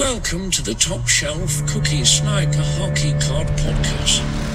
Welcome to the Top Shelf Cookie Sniper Hockey Card Podcast.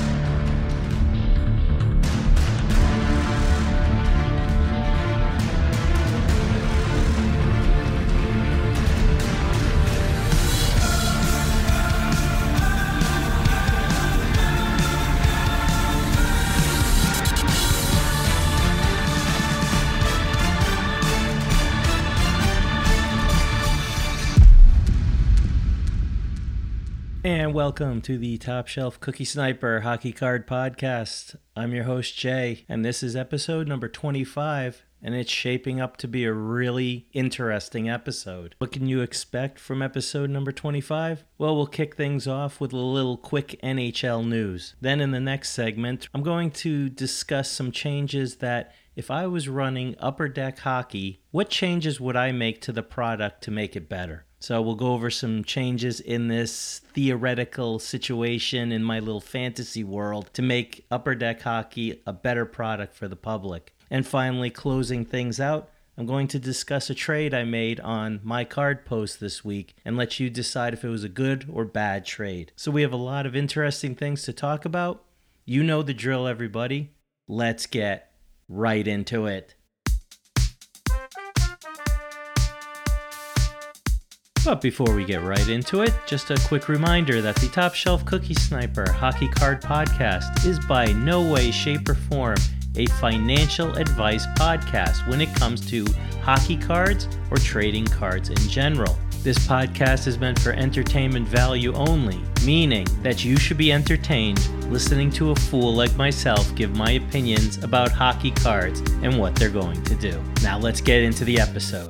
Welcome to the Top Shelf Cookie Sniper Hockey Card Podcast. I'm your host, Jay, and this is episode number 25, and it's shaping up to be a really interesting episode. What can you expect from episode number 25? Well, we'll kick things off with a little quick NHL news. Then, in the next segment, I'm going to discuss some changes that if I was running upper deck hockey, what changes would I make to the product to make it better? So we'll go over some changes in this theoretical situation in my little fantasy world to make Upper Deck Hockey a better product for the public. And finally, closing things out, I'm going to discuss a trade I made on my card post this week and let you decide if it was a good or bad trade. So we have a lot of interesting things to talk about. You know the drill, everybody. Let's get right into it. But before we get right into it, just a quick reminder that the Top Shelf Cookie Sniper Hockey Card Podcast is by no way, shape, or form a financial advice podcast when it comes to hockey cards or trading cards in general. This podcast is meant for entertainment value only, meaning that you should be entertained listening to a fool like myself give my opinions about hockey cards and what they're going to do. Now let's get into the episode.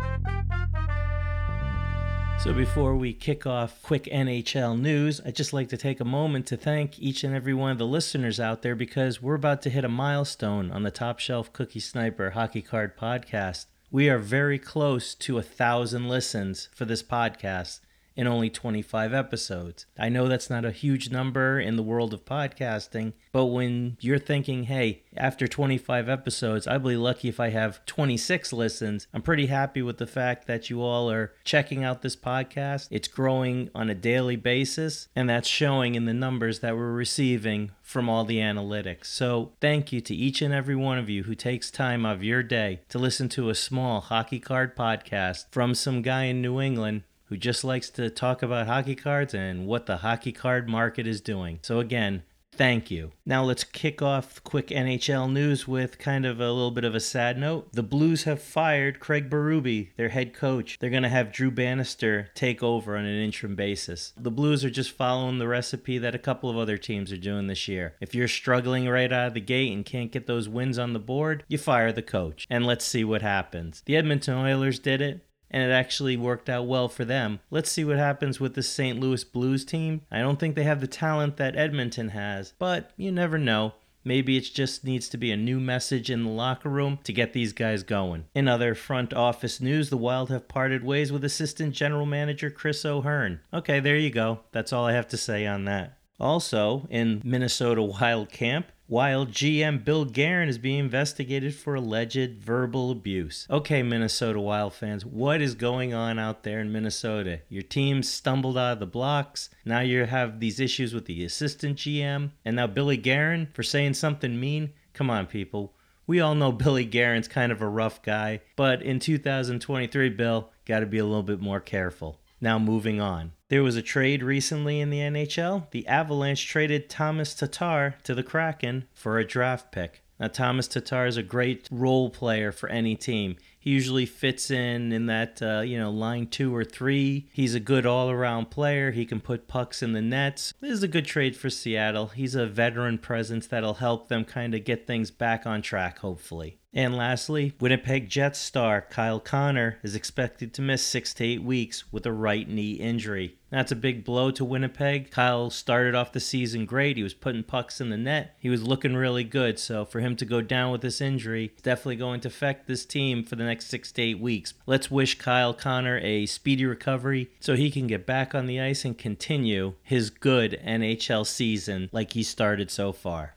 So, before we kick off quick NHL news, I'd just like to take a moment to thank each and every one of the listeners out there because we're about to hit a milestone on the Top Shelf Cookie Sniper Hockey Card Podcast. We are very close to a thousand listens for this podcast in only 25 episodes. I know that's not a huge number in the world of podcasting, but when you're thinking, hey, after 25 episodes, I'll be lucky if I have 26 listens, I'm pretty happy with the fact that you all are checking out this podcast. It's growing on a daily basis, and that's showing in the numbers that we're receiving from all the analytics. So, thank you to each and every one of you who takes time of your day to listen to a small hockey card podcast from some guy in New England who just likes to talk about hockey cards and what the hockey card market is doing. So, again, thank you. Now, let's kick off quick NHL news with kind of a little bit of a sad note. The Blues have fired Craig Berube, their head coach. They're going to have Drew Bannister take over on an interim basis. The Blues are just following the recipe that a couple of other teams are doing this year. If you're struggling right out of the gate and can't get those wins on the board, you fire the coach. And let's see what happens. The Edmonton Oilers did it and it actually worked out well for them. Let's see what happens with the St. Louis Blues team. I don't think they have the talent that Edmonton has, but you never know. Maybe it just needs to be a new message in the locker room to get these guys going. In other front office news, the Wild have parted ways with assistant general manager Chris O'Hearn. Okay, there you go. That's all I have to say on that. Also, in Minnesota Wild camp, while GM Bill Guerin is being investigated for alleged verbal abuse. Okay, Minnesota Wild fans, what is going on out there in Minnesota? Your team stumbled out of the blocks. Now you have these issues with the assistant GM, and now Billy Guerin for saying something mean. Come on, people. We all know Billy Guerin's kind of a rough guy, but in 2023, Bill, got to be a little bit more careful. Now, moving on. There was a trade recently in the NHL. The Avalanche traded Tomas Tatar to the Kraken for a draft pick. Now, Tomas Tatar is a great role player for any team. He usually fits in in that, uh, you know, line two or three. He's a good all around player. He can put pucks in the nets. This is a good trade for Seattle. He's a veteran presence that'll help them kind of get things back on track, hopefully. And lastly, Winnipeg Jets star Kyle Connor is expected to miss six to eight weeks with a right knee injury. That's a big blow to Winnipeg. Kyle started off the season great. He was putting pucks in the net. He was looking really good. So for him to go down with this injury, it's definitely going to affect this team for the next six to eight weeks. Let's wish Kyle Connor a speedy recovery so he can get back on the ice and continue his good NHL season like he started so far.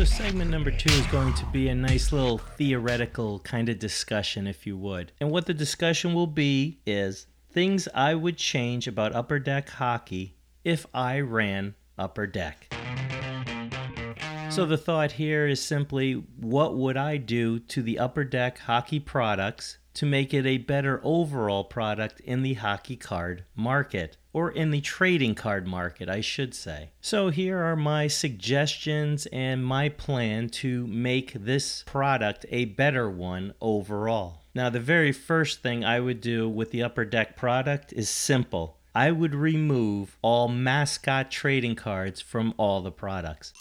So, segment number two is going to be a nice little theoretical kind of discussion, if you would. And what the discussion will be is things I would change about upper deck hockey if I ran upper deck. So, the thought here is simply what would I do to the upper deck hockey products to make it a better overall product in the hockey card market? Or in the trading card market, I should say. So, here are my suggestions and my plan to make this product a better one overall. Now, the very first thing I would do with the Upper Deck product is simple. I would remove all mascot trading cards from all the products.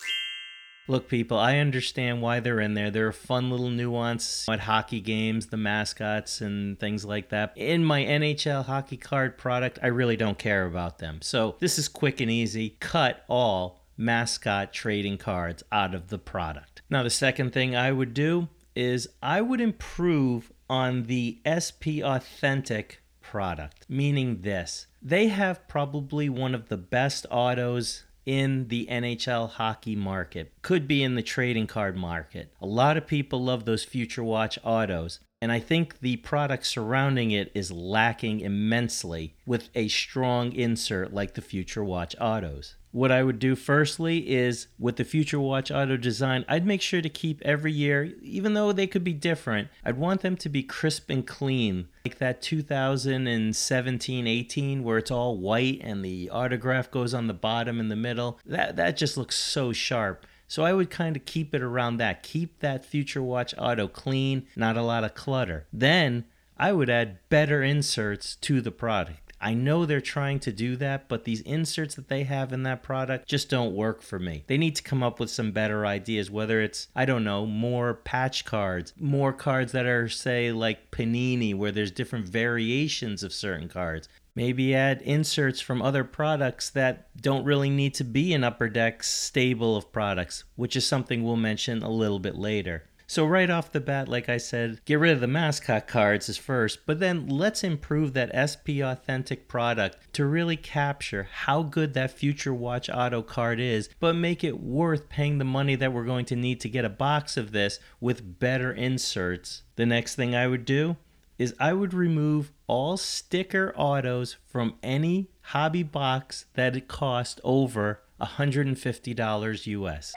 Look, people, I understand why they're in there. They're a fun little nuance at hockey games, the mascots and things like that. In my NHL hockey card product, I really don't care about them. So this is quick and easy. Cut all mascot trading cards out of the product. Now, the second thing I would do is I would improve on the SP Authentic product, meaning this. They have probably one of the best autos in the NHL hockey market, could be in the trading card market. A lot of people love those Future Watch autos, and I think the product surrounding it is lacking immensely with a strong insert like the Future Watch autos. What I would do firstly is with the Future Watch Auto design, I'd make sure to keep every year, even though they could be different, I'd want them to be crisp and clean. Like that 2017 18 where it's all white and the autograph goes on the bottom in the middle. That, that just looks so sharp. So I would kind of keep it around that. Keep that Future Watch Auto clean, not a lot of clutter. Then I would add better inserts to the product. I know they're trying to do that, but these inserts that they have in that product just don't work for me. They need to come up with some better ideas, whether it's, I don't know, more patch cards, more cards that are, say, like Panini, where there's different variations of certain cards. Maybe add inserts from other products that don't really need to be in Upper Deck's stable of products, which is something we'll mention a little bit later. So, right off the bat, like I said, get rid of the mascot cards is first, but then let's improve that SP Authentic product to really capture how good that Future Watch Auto card is, but make it worth paying the money that we're going to need to get a box of this with better inserts. The next thing I would do is I would remove all sticker autos from any hobby box that it cost over $150 US.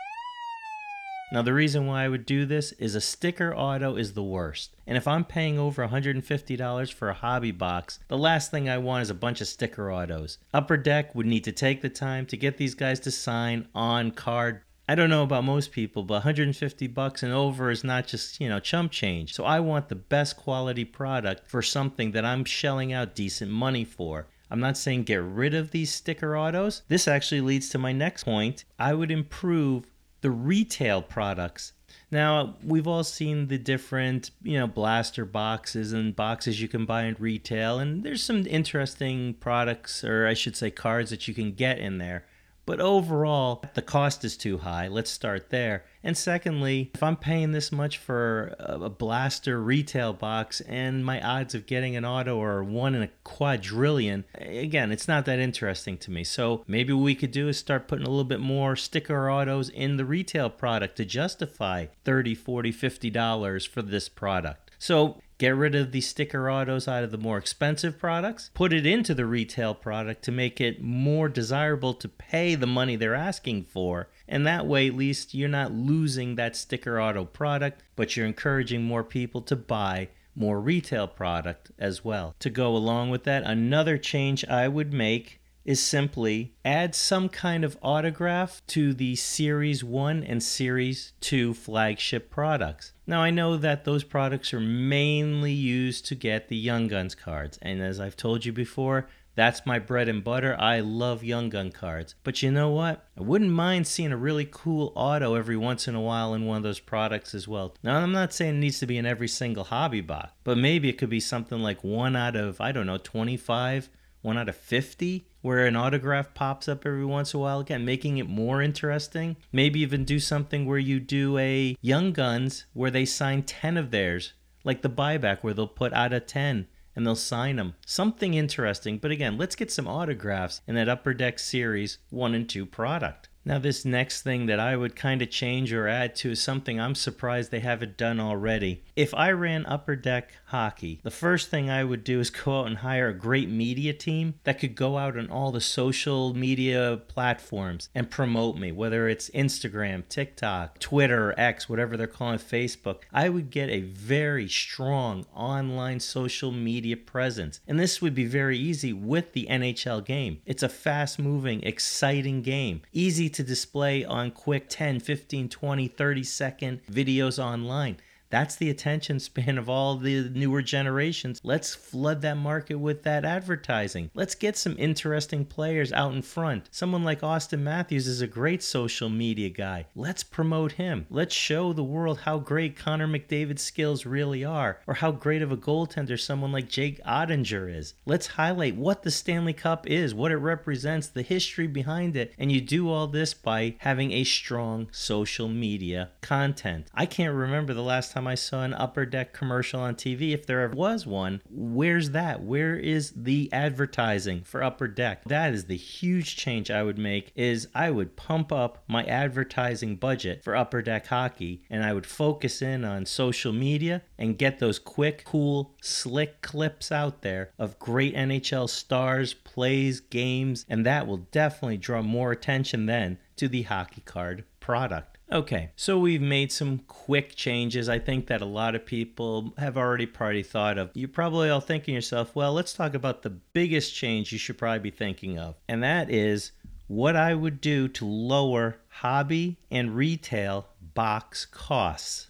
Now, the reason why I would do this is a sticker auto is the worst. And if I'm paying over $150 for a hobby box, the last thing I want is a bunch of sticker autos. Upper Deck would need to take the time to get these guys to sign on card. I don't know about most people, but 150 bucks and over is not just, you know, chump change. So I want the best quality product for something that I'm shelling out decent money for. I'm not saying get rid of these sticker autos. This actually leads to my next point. I would improve the retail products. Now, we've all seen the different, you know, blaster boxes and boxes you can buy in retail, and there's some interesting products, or I should say, cards that you can get in there. But overall, the cost is too high. Let's start there. And secondly, if I'm paying this much for a blaster retail box and my odds of getting an auto are one in a quadrillion, again, it's not that interesting to me. So maybe what we could do is start putting a little bit more sticker autos in the retail product to justify $30, $40, 50 dollars for this product. So Get rid of the sticker autos out of the more expensive products, put it into the retail product to make it more desirable to pay the money they're asking for. And that way, at least, you're not losing that sticker auto product, but you're encouraging more people to buy more retail product as well. To go along with that, another change I would make is simply add some kind of autograph to the Series 1 and Series 2 flagship products. Now, I know that those products are mainly used to get the Young Guns cards, and as I've told you before, that's my bread and butter. I love Young Gun cards. But you know what? I wouldn't mind seeing a really cool auto every once in a while in one of those products as well. Now, I'm not saying it needs to be in every single hobby box, but maybe it could be something like one out of, I don't know, 25 one out of 50 where an autograph pops up every once in a while again making it more interesting. Maybe even do something where you do a young guns where they sign 10 of theirs like the buyback where they'll put out a 10 and they'll sign them something interesting. But again let's get some autographs in that upper deck series 1 and 2 product Now, this next thing that I would kind of change or add to is something I'm surprised they haven't done already. If I ran Upper Deck hockey, the first thing I would do is go out and hire a great media team that could go out on all the social media platforms and promote me, whether it's Instagram, TikTok, Twitter, X, whatever they're calling Facebook. I would get a very strong online social media presence. And this would be very easy with the NHL game. It's a fast moving, exciting game, easy to display on quick 10, 15, 20, 30 second videos online. That's the attention span of all the newer generations. Let's flood that market with that advertising. Let's get some interesting players out in front. Someone like Auston Matthews is a great social media guy. Let's promote him. Let's show the world how great Connor McDavid's skills really are, or how great of a goaltender someone like Jake Oettinger is. Let's highlight what the Stanley Cup is, what it represents, the history behind it, and you do all this by having a strong social media content. I can't remember the last time time I saw an upper deck commercial on TV, if there ever was one, where's that? Where is the advertising for upper deck? That is the huge change I would make is I would pump up my advertising budget for upper deck hockey and I would focus in on social media and get those quick, cool, slick clips out there of great NHL stars, plays, games, and that will definitely draw more attention then to the hockey card product. Okay, so we've made some quick changes. I think that a lot of people have already probably thought of. You're probably all thinking yourself, well, let's talk about the biggest change you should probably be thinking of. And that is what I would do to lower hobby and retail box costs.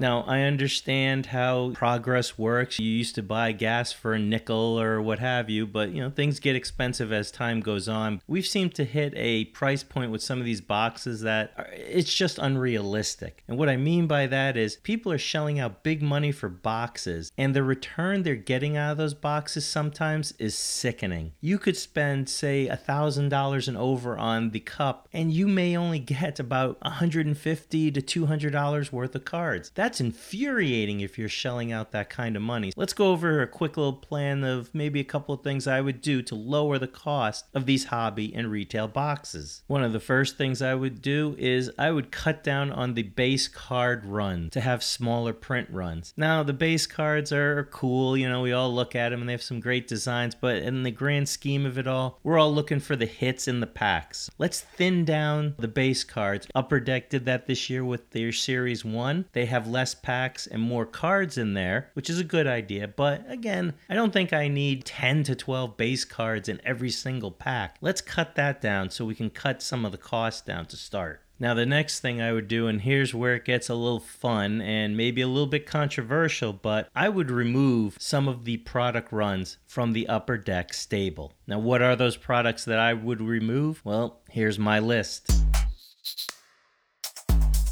Now, I understand how progress works. You used to buy gas for a nickel or what have you, but you know, things get expensive as time goes on. We've seemed to hit a price point with some of these boxes that are, it's just unrealistic. And what I mean by that is people are shelling out big money for boxes, and the return they're getting out of those boxes sometimes is sickening. You could spend, say, a $1,000 and over on the cup, and you may only get about 150 to $200 worth of cards. That's infuriating if you're shelling out that kind of money. Let's go over a quick little plan of maybe a couple of things I would do to lower the cost of these hobby and retail boxes. One of the first things I would do is I would cut down on the base card run to have smaller print runs. Now, the base cards are cool, you know, we all look at them and they have some great designs, but in the grand scheme of it all, we're all looking for the hits in the packs. Let's thin down the base cards. Upper Deck did that this year with their Series 1. They have less less packs and more cards in there, which is a good idea. But again, I don't think I need 10 to 12 base cards in every single pack. Let's cut that down so we can cut some of the cost down to start. Now, the next thing I would do, and here's where it gets a little fun and maybe a little bit controversial, but I would remove some of the product runs from the upper deck stable. Now, what are those products that I would remove? Well, here's my list.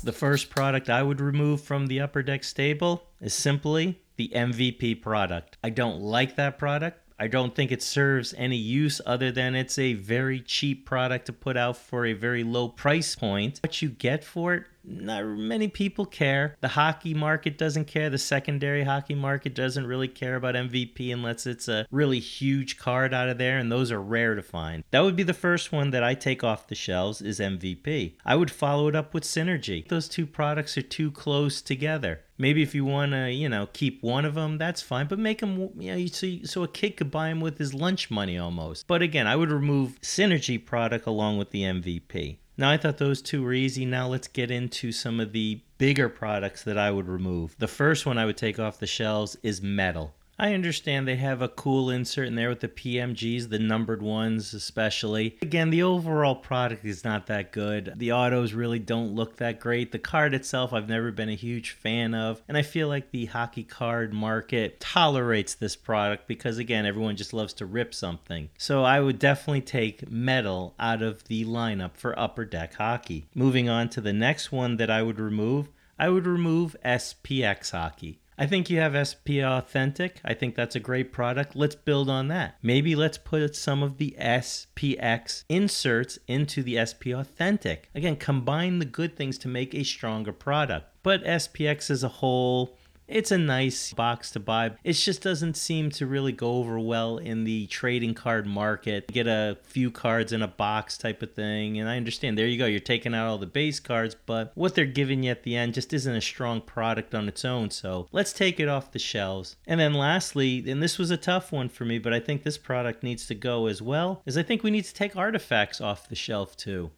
The first product I would remove from the Upper Deck stable is simply the MVP product. I don't like that product. I don't think it serves any use other than it's a very cheap product to put out for a very low price point. What you get for it not many people care. The hockey market doesn't care. The secondary hockey market doesn't really care about MVP unless it's a really huge card out of there, and those are rare to find. That would be the first one that I take off the shelves is MVP. I would follow it up with Synergy. Those two products are too close together. Maybe if you want to, you know, keep one of them, that's fine. But make them, you know, so, so a kid could buy them with his lunch money almost. But again, I would remove Synergy product along with the MVP. Now, I thought those two were easy. Now, let's get into some of the bigger products that I would remove. The first one I would take off the shelves is metal. I understand they have a cool insert in there with the PMGs, the numbered ones especially. Again, the overall product is not that good. The autos really don't look that great. The card itself, I've never been a huge fan of. And I feel like the hockey card market tolerates this product because, again, everyone just loves to rip something. So I would definitely take metal out of the lineup for upper deck hockey. Moving on to the next one that I would remove, I would remove SPX hockey. I think you have SP Authentic. I think that's a great product. Let's build on that. Maybe let's put some of the SPX inserts into the SP Authentic. Again, combine the good things to make a stronger product. But SPX as a whole, It's a nice box to buy. It just doesn't seem to really go over well in the trading card market. Get a few cards in a box type of thing. And I understand, there you go, you're taking out all the base cards, but what they're giving you at the end just isn't a strong product on its own. So let's take it off the shelves. And then lastly, and this was a tough one for me, but I think this product needs to go as well, is I think we need to take artifacts off the shelf too.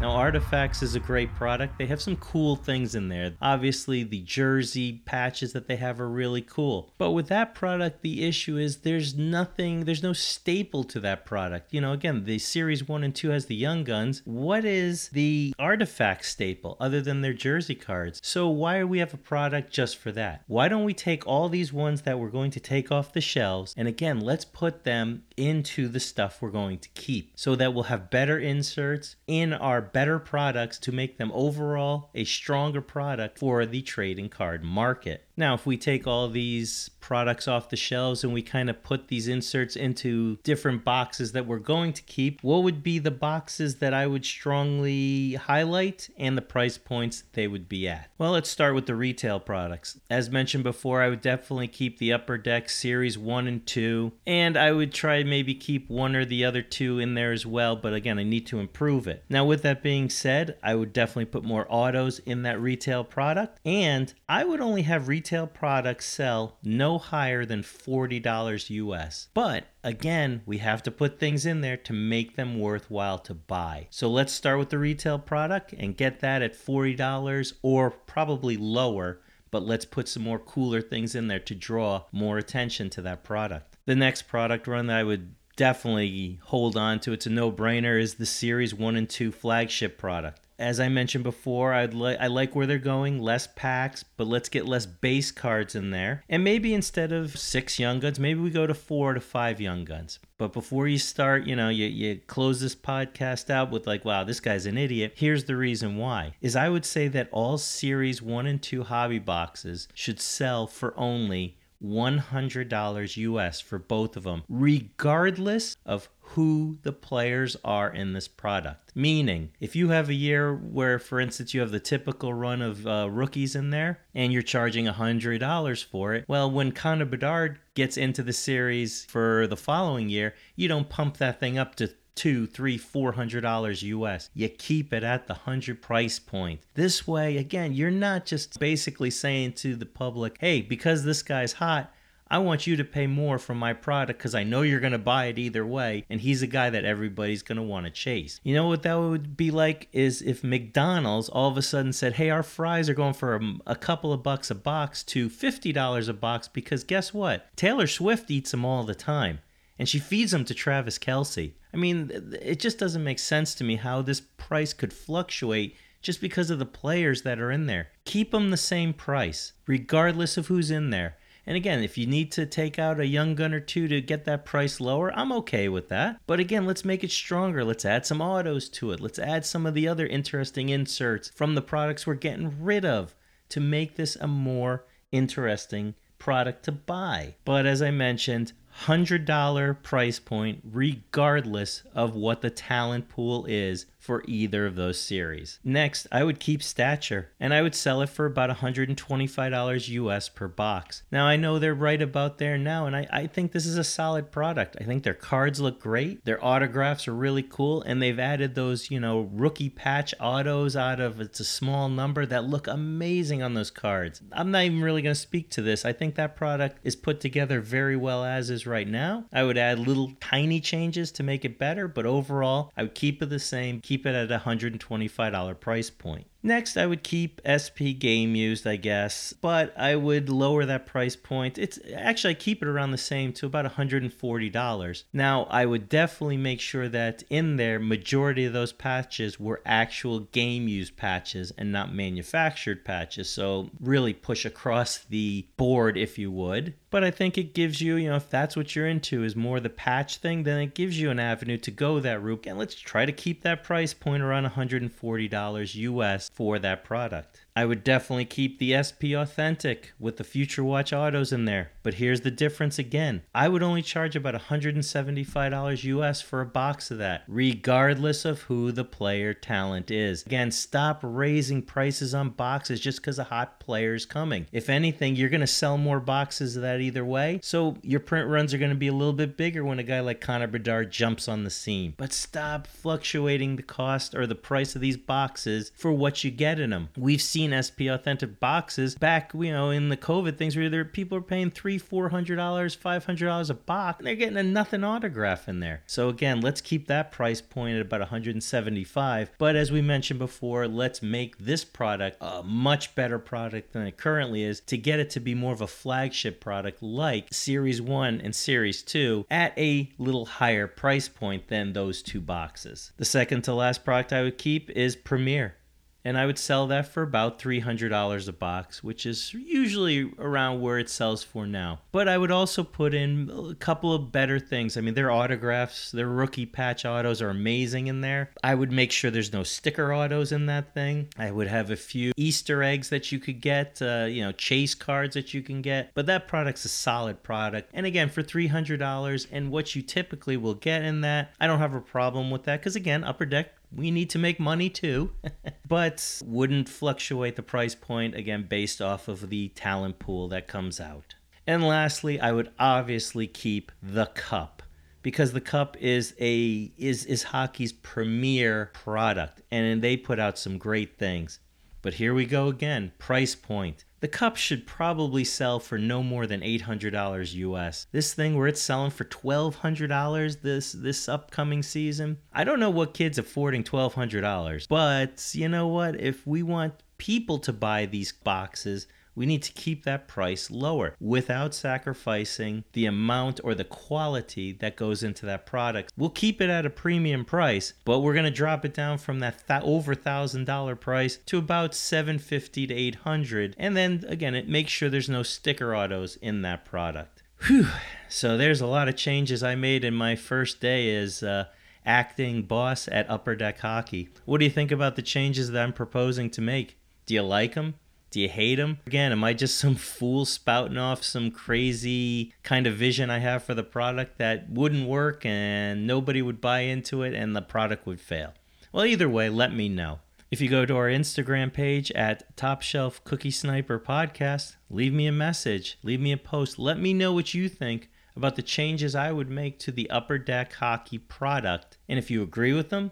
Now, Artifacts is a great product. They have some cool things in there. Obviously, the jersey patches that they have are really cool. But with that product, the issue is there's nothing, there's no staple to that product. You know, again, the Series 1 and 2 has the Young Guns. What is the Artifact staple other than their jersey cards? So, why do we have a product just for that? Why don't we take all these ones that we're going to take off the shelves and again, let's put them into the stuff we're going to keep so that we'll have better inserts in our better products to make them overall a stronger product for the trading card market. Now, if we take all these products off the shelves and we kind of put these inserts into different boxes that we're going to keep, what would be the boxes that I would strongly highlight and the price points they would be at? Well, let's start with the retail products. As mentioned before, I would definitely keep the Upper Deck Series 1 and 2, and I would try maybe keep one or the other two in there as well, but again, I need to improve it. Now, with that being said, I would definitely put more autos in that retail product, and I would only have retail retail products sell no higher than $40 US. But again, we have to put things in there to make them worthwhile to buy. So let's start with the retail product and get that at $40 or probably lower. But let's put some more cooler things in there to draw more attention to that product. The next product run that I would definitely hold on to, it's a no brainer, is the Series 1 and 2 flagship product as I mentioned before, I'd li- I like where they're going, less packs, but let's get less base cards in there. And maybe instead of six young guns, maybe we go to four to five young guns. But before you start, you know, you, you close this podcast out with like, wow, this guy's an idiot. Here's the reason why. Is I would say that all series one and two hobby boxes should sell for only $100 US for both of them, regardless of who the players are in this product. Meaning, if you have a year where, for instance, you have the typical run of uh, rookies in there and you're charging $100 for it, well, when Connor Bedard gets into the series for the following year, you don't pump that thing up to two, three, four hundred dollars US. You keep it at the hundred price point. This way, again, you're not just basically saying to the public, hey, because this guy's hot, I want you to pay more for my product because I know you're going to buy it either way. And he's a guy that everybody's going to want to chase. You know what that would be like is if McDonald's all of a sudden said, hey, our fries are going for a, a couple of bucks a box to $50 a box because guess what? Taylor Swift eats them all the time and she feeds them to Travis Kelce. I mean, it just doesn't make sense to me how this price could fluctuate just because of the players that are in there. Keep them the same price, regardless of who's in there. And again, if you need to take out a young gun or two to get that price lower, I'm okay with that. But again, let's make it stronger. Let's add some autos to it. Let's add some of the other interesting inserts from the products we're getting rid of to make this a more interesting product to buy. But as I mentioned, $100 price point, regardless of what the talent pool is for either of those series. Next, I would keep Stature and I would sell it for about $125 US per box. Now, I know they're right about there now, and I, I think this is a solid product. I think their cards look great, their autographs are really cool, and they've added those, you know, rookie patch autos out of it's a small number that look amazing on those cards. I'm not even really going to speak to this. I think that product is put together very well as is right now. I would add little tiny changes to make it better, but overall, I would keep it the same, keep it at a $125 price point. Next, I would keep SP game used, I guess, but I would lower that price point. It's actually I keep it around the same to about $140. Now, I would definitely make sure that in there majority of those patches were actual game used patches and not manufactured patches. So, really push across the board if you would. But I think it gives you, you know, if that's what you're into is more the patch thing, then it gives you an avenue to go that route. And let's try to keep that price point around $140 US for that product. I would definitely keep the SP Authentic with the Future Watch autos in there. But here's the difference again. I would only charge about $175 US for a box of that, regardless of who the player talent is. Again, stop raising prices on boxes just because a hot player is coming. If anything, you're going to sell more boxes of that either way. So your print runs are going to be a little bit bigger when a guy like Connor Bedard jumps on the scene. But stop fluctuating the cost or the price of these boxes for what you get in them. We've seen SP Authentic boxes back, you know, in the COVID things where there people are paying three, four hundred dollars, five hundred dollars a box, and they're getting a nothing autograph in there. So again, let's keep that price point at about 175. But as we mentioned before, let's make this product a much better product than it currently is to get it to be more of a flagship product like Series 1 and Series 2 at a little higher price point than those two boxes. The second to last product I would keep is Premier and I would sell that for about $300 a box, which is usually around where it sells for now. But I would also put in a couple of better things. I mean, their autographs, their rookie patch autos are amazing in there. I would make sure there's no sticker autos in that thing. I would have a few Easter eggs that you could get, uh, you know, chase cards that you can get. But that product's a solid product. And again, for $300 and what you typically will get in that, I don't have a problem with that because, again, Upper Deck we need to make money too, but wouldn't fluctuate the price point again based off of the talent pool that comes out. And lastly, I would obviously keep the cup because the cup is a is is hockey's premier product and they put out some great things. But here we go again, price point. The cup should probably sell for no more than $800 US. This thing where it's selling for $1200 this this upcoming season. I don't know what kids affording $1200, but you know what? If we want people to buy these boxes, we need to keep that price lower without sacrificing the amount or the quality that goes into that product. We'll keep it at a premium price, but we're going to drop it down from that th- over $1000 price to about 750 to 800 and then again it makes sure there's no sticker autos in that product. Whew. So there's a lot of changes I made in my first day as uh, acting boss at Upper Deck Hockey. What do you think about the changes that I'm proposing to make? Do you like them? Do you hate him? Again, am I just some fool spouting off some crazy kind of vision I have for the product that wouldn't work and nobody would buy into it and the product would fail? Well, either way, let me know. If you go to our Instagram page at Top Shelf Cookie Sniper Podcast, leave me a message, leave me a post. Let me know what you think about the changes I would make to the Upper Deck Hockey product and if you agree with them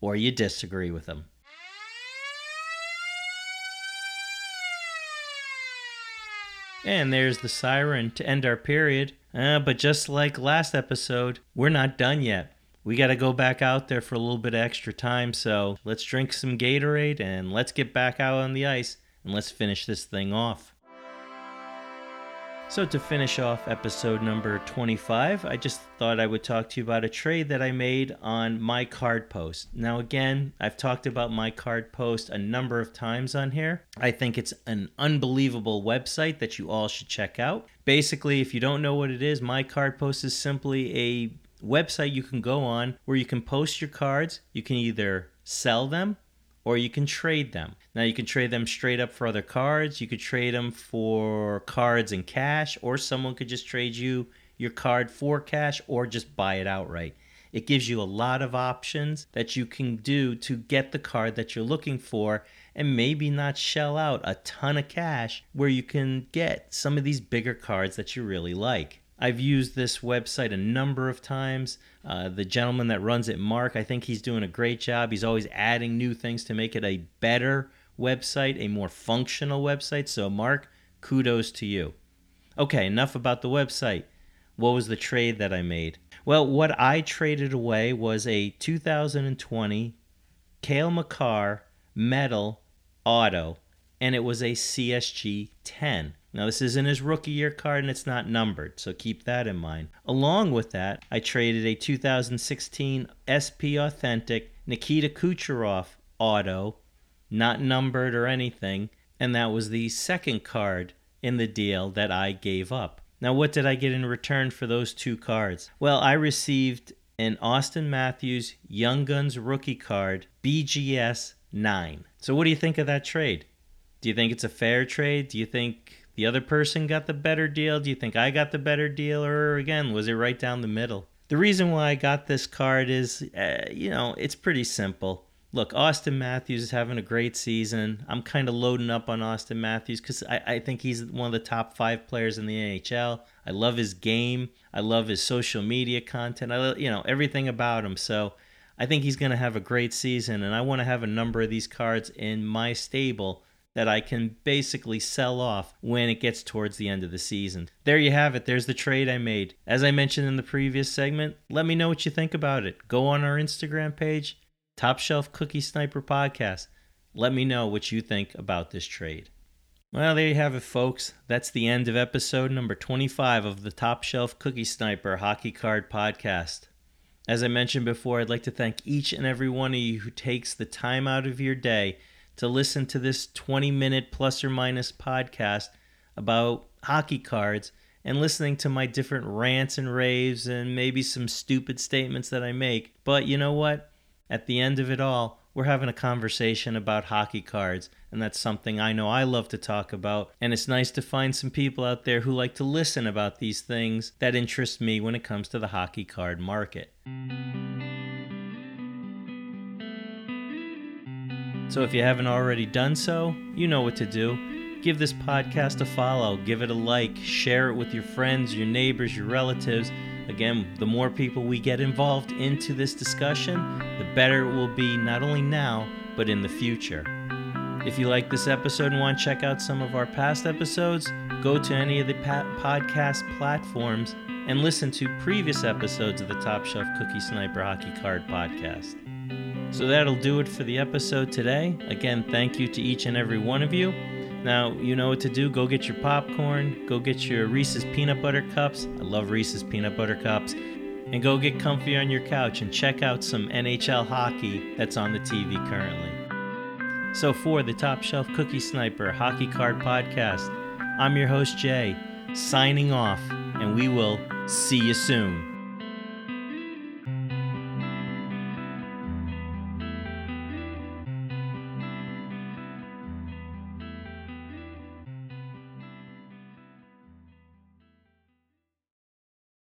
or you disagree with them. And there's the siren to end our period. Uh, but just like last episode, we're not done yet. We got to go back out there for a little bit extra time, so let's drink some Gatorade and let's get back out on the ice and let's finish this thing off. So, to finish off episode number 25, I just thought I would talk to you about a trade that I made on my card post. Now, again, I've talked about my card post a number of times on here. I think it's an unbelievable website that you all should check out. Basically, if you don't know what it is, my card post is simply a website you can go on where you can post your cards. You can either sell them or you can trade them. Now you can trade them straight up for other cards. You could trade them for cards and cash, or someone could just trade you your card for cash or just buy it outright. It gives you a lot of options that you can do to get the card that you're looking for and maybe not shell out a ton of cash where you can get some of these bigger cards that you really like. I've used this website a number of times. Uh, the gentleman that runs it, Mark, I think he's doing a great job. He's always adding new things to make it a better website, a more functional website. So, Mark, kudos to you. Okay, enough about the website. What was the trade that I made? Well, what I traded away was a 2020 Cale Makar metal auto, and it was a CSG 10. Now, this isn't his rookie year card and it's not numbered, so keep that in mind. Along with that, I traded a 2016 SP Authentic Nikita Kucherov auto, not numbered or anything, and that was the second card in the deal that I gave up. Now, what did I get in return for those two cards? Well, I received an Auston Matthews Young Guns rookie card, BGS 9. So, what do you think of that trade? Do you think it's a fair trade? Do you think the other person got the better deal? Do you think I got the better deal? Or again, was it right down the middle? The reason why I got this card is, uh, you know, it's pretty simple. Look, Auston Matthews is having a great season. I'm kind of loading up on Auston Matthews because I, I think he's one of the top five players in the NHL. I love his game. I love his social media content. I, you know, everything about him. So I think he's going to have a great season, and I want to have a number of these cards in my stable that I can basically sell off when it gets towards the end of the season. There you have it. There's the trade I made. As I mentioned in the previous segment, let me know what you think about it. Go on our Instagram page, Top Shelf Cookie Sniper Podcast. Let me know what you think about this trade. Well, there you have it, folks. That's the end of episode number 25 of the Top Shelf Cookie Sniper Hockey Card Podcast. As I mentioned before, I'd like to thank each and every one of you who takes the time out of your day to listen to this 20 minute plus or minus podcast about hockey cards and listening to my different rants and raves and maybe some stupid statements that I make. But you know what? At the end of it all, we're having a conversation about hockey cards, and that's something I know I love to talk about. And it's nice to find some people out there who like to listen about these things that interest me when it comes to the hockey card market. So if you haven't already done so, you know what to do. Give this podcast a follow, give it a like, share it with your friends, your neighbors, your relatives. Again, the more people we get involved into this discussion, the better it will be not only now, but in the future. If you like this episode and want to check out some of our past episodes, go to any of the podcast platforms and listen to previous episodes of the Top Shelf Cookie Sniper Hockey Card Podcast. So that'll do it for the episode today. Again, thank you to each and every one of you. Now, you know what to do. Go get your popcorn, go get your Reese's peanut butter cups. I love Reese's peanut butter cups. And go get comfy on your couch and check out some NHL hockey that's on the TV currently. So, for the Top Shelf Cookie Sniper Hockey Card Podcast, I'm your host, Jay, signing off, and we will see you soon.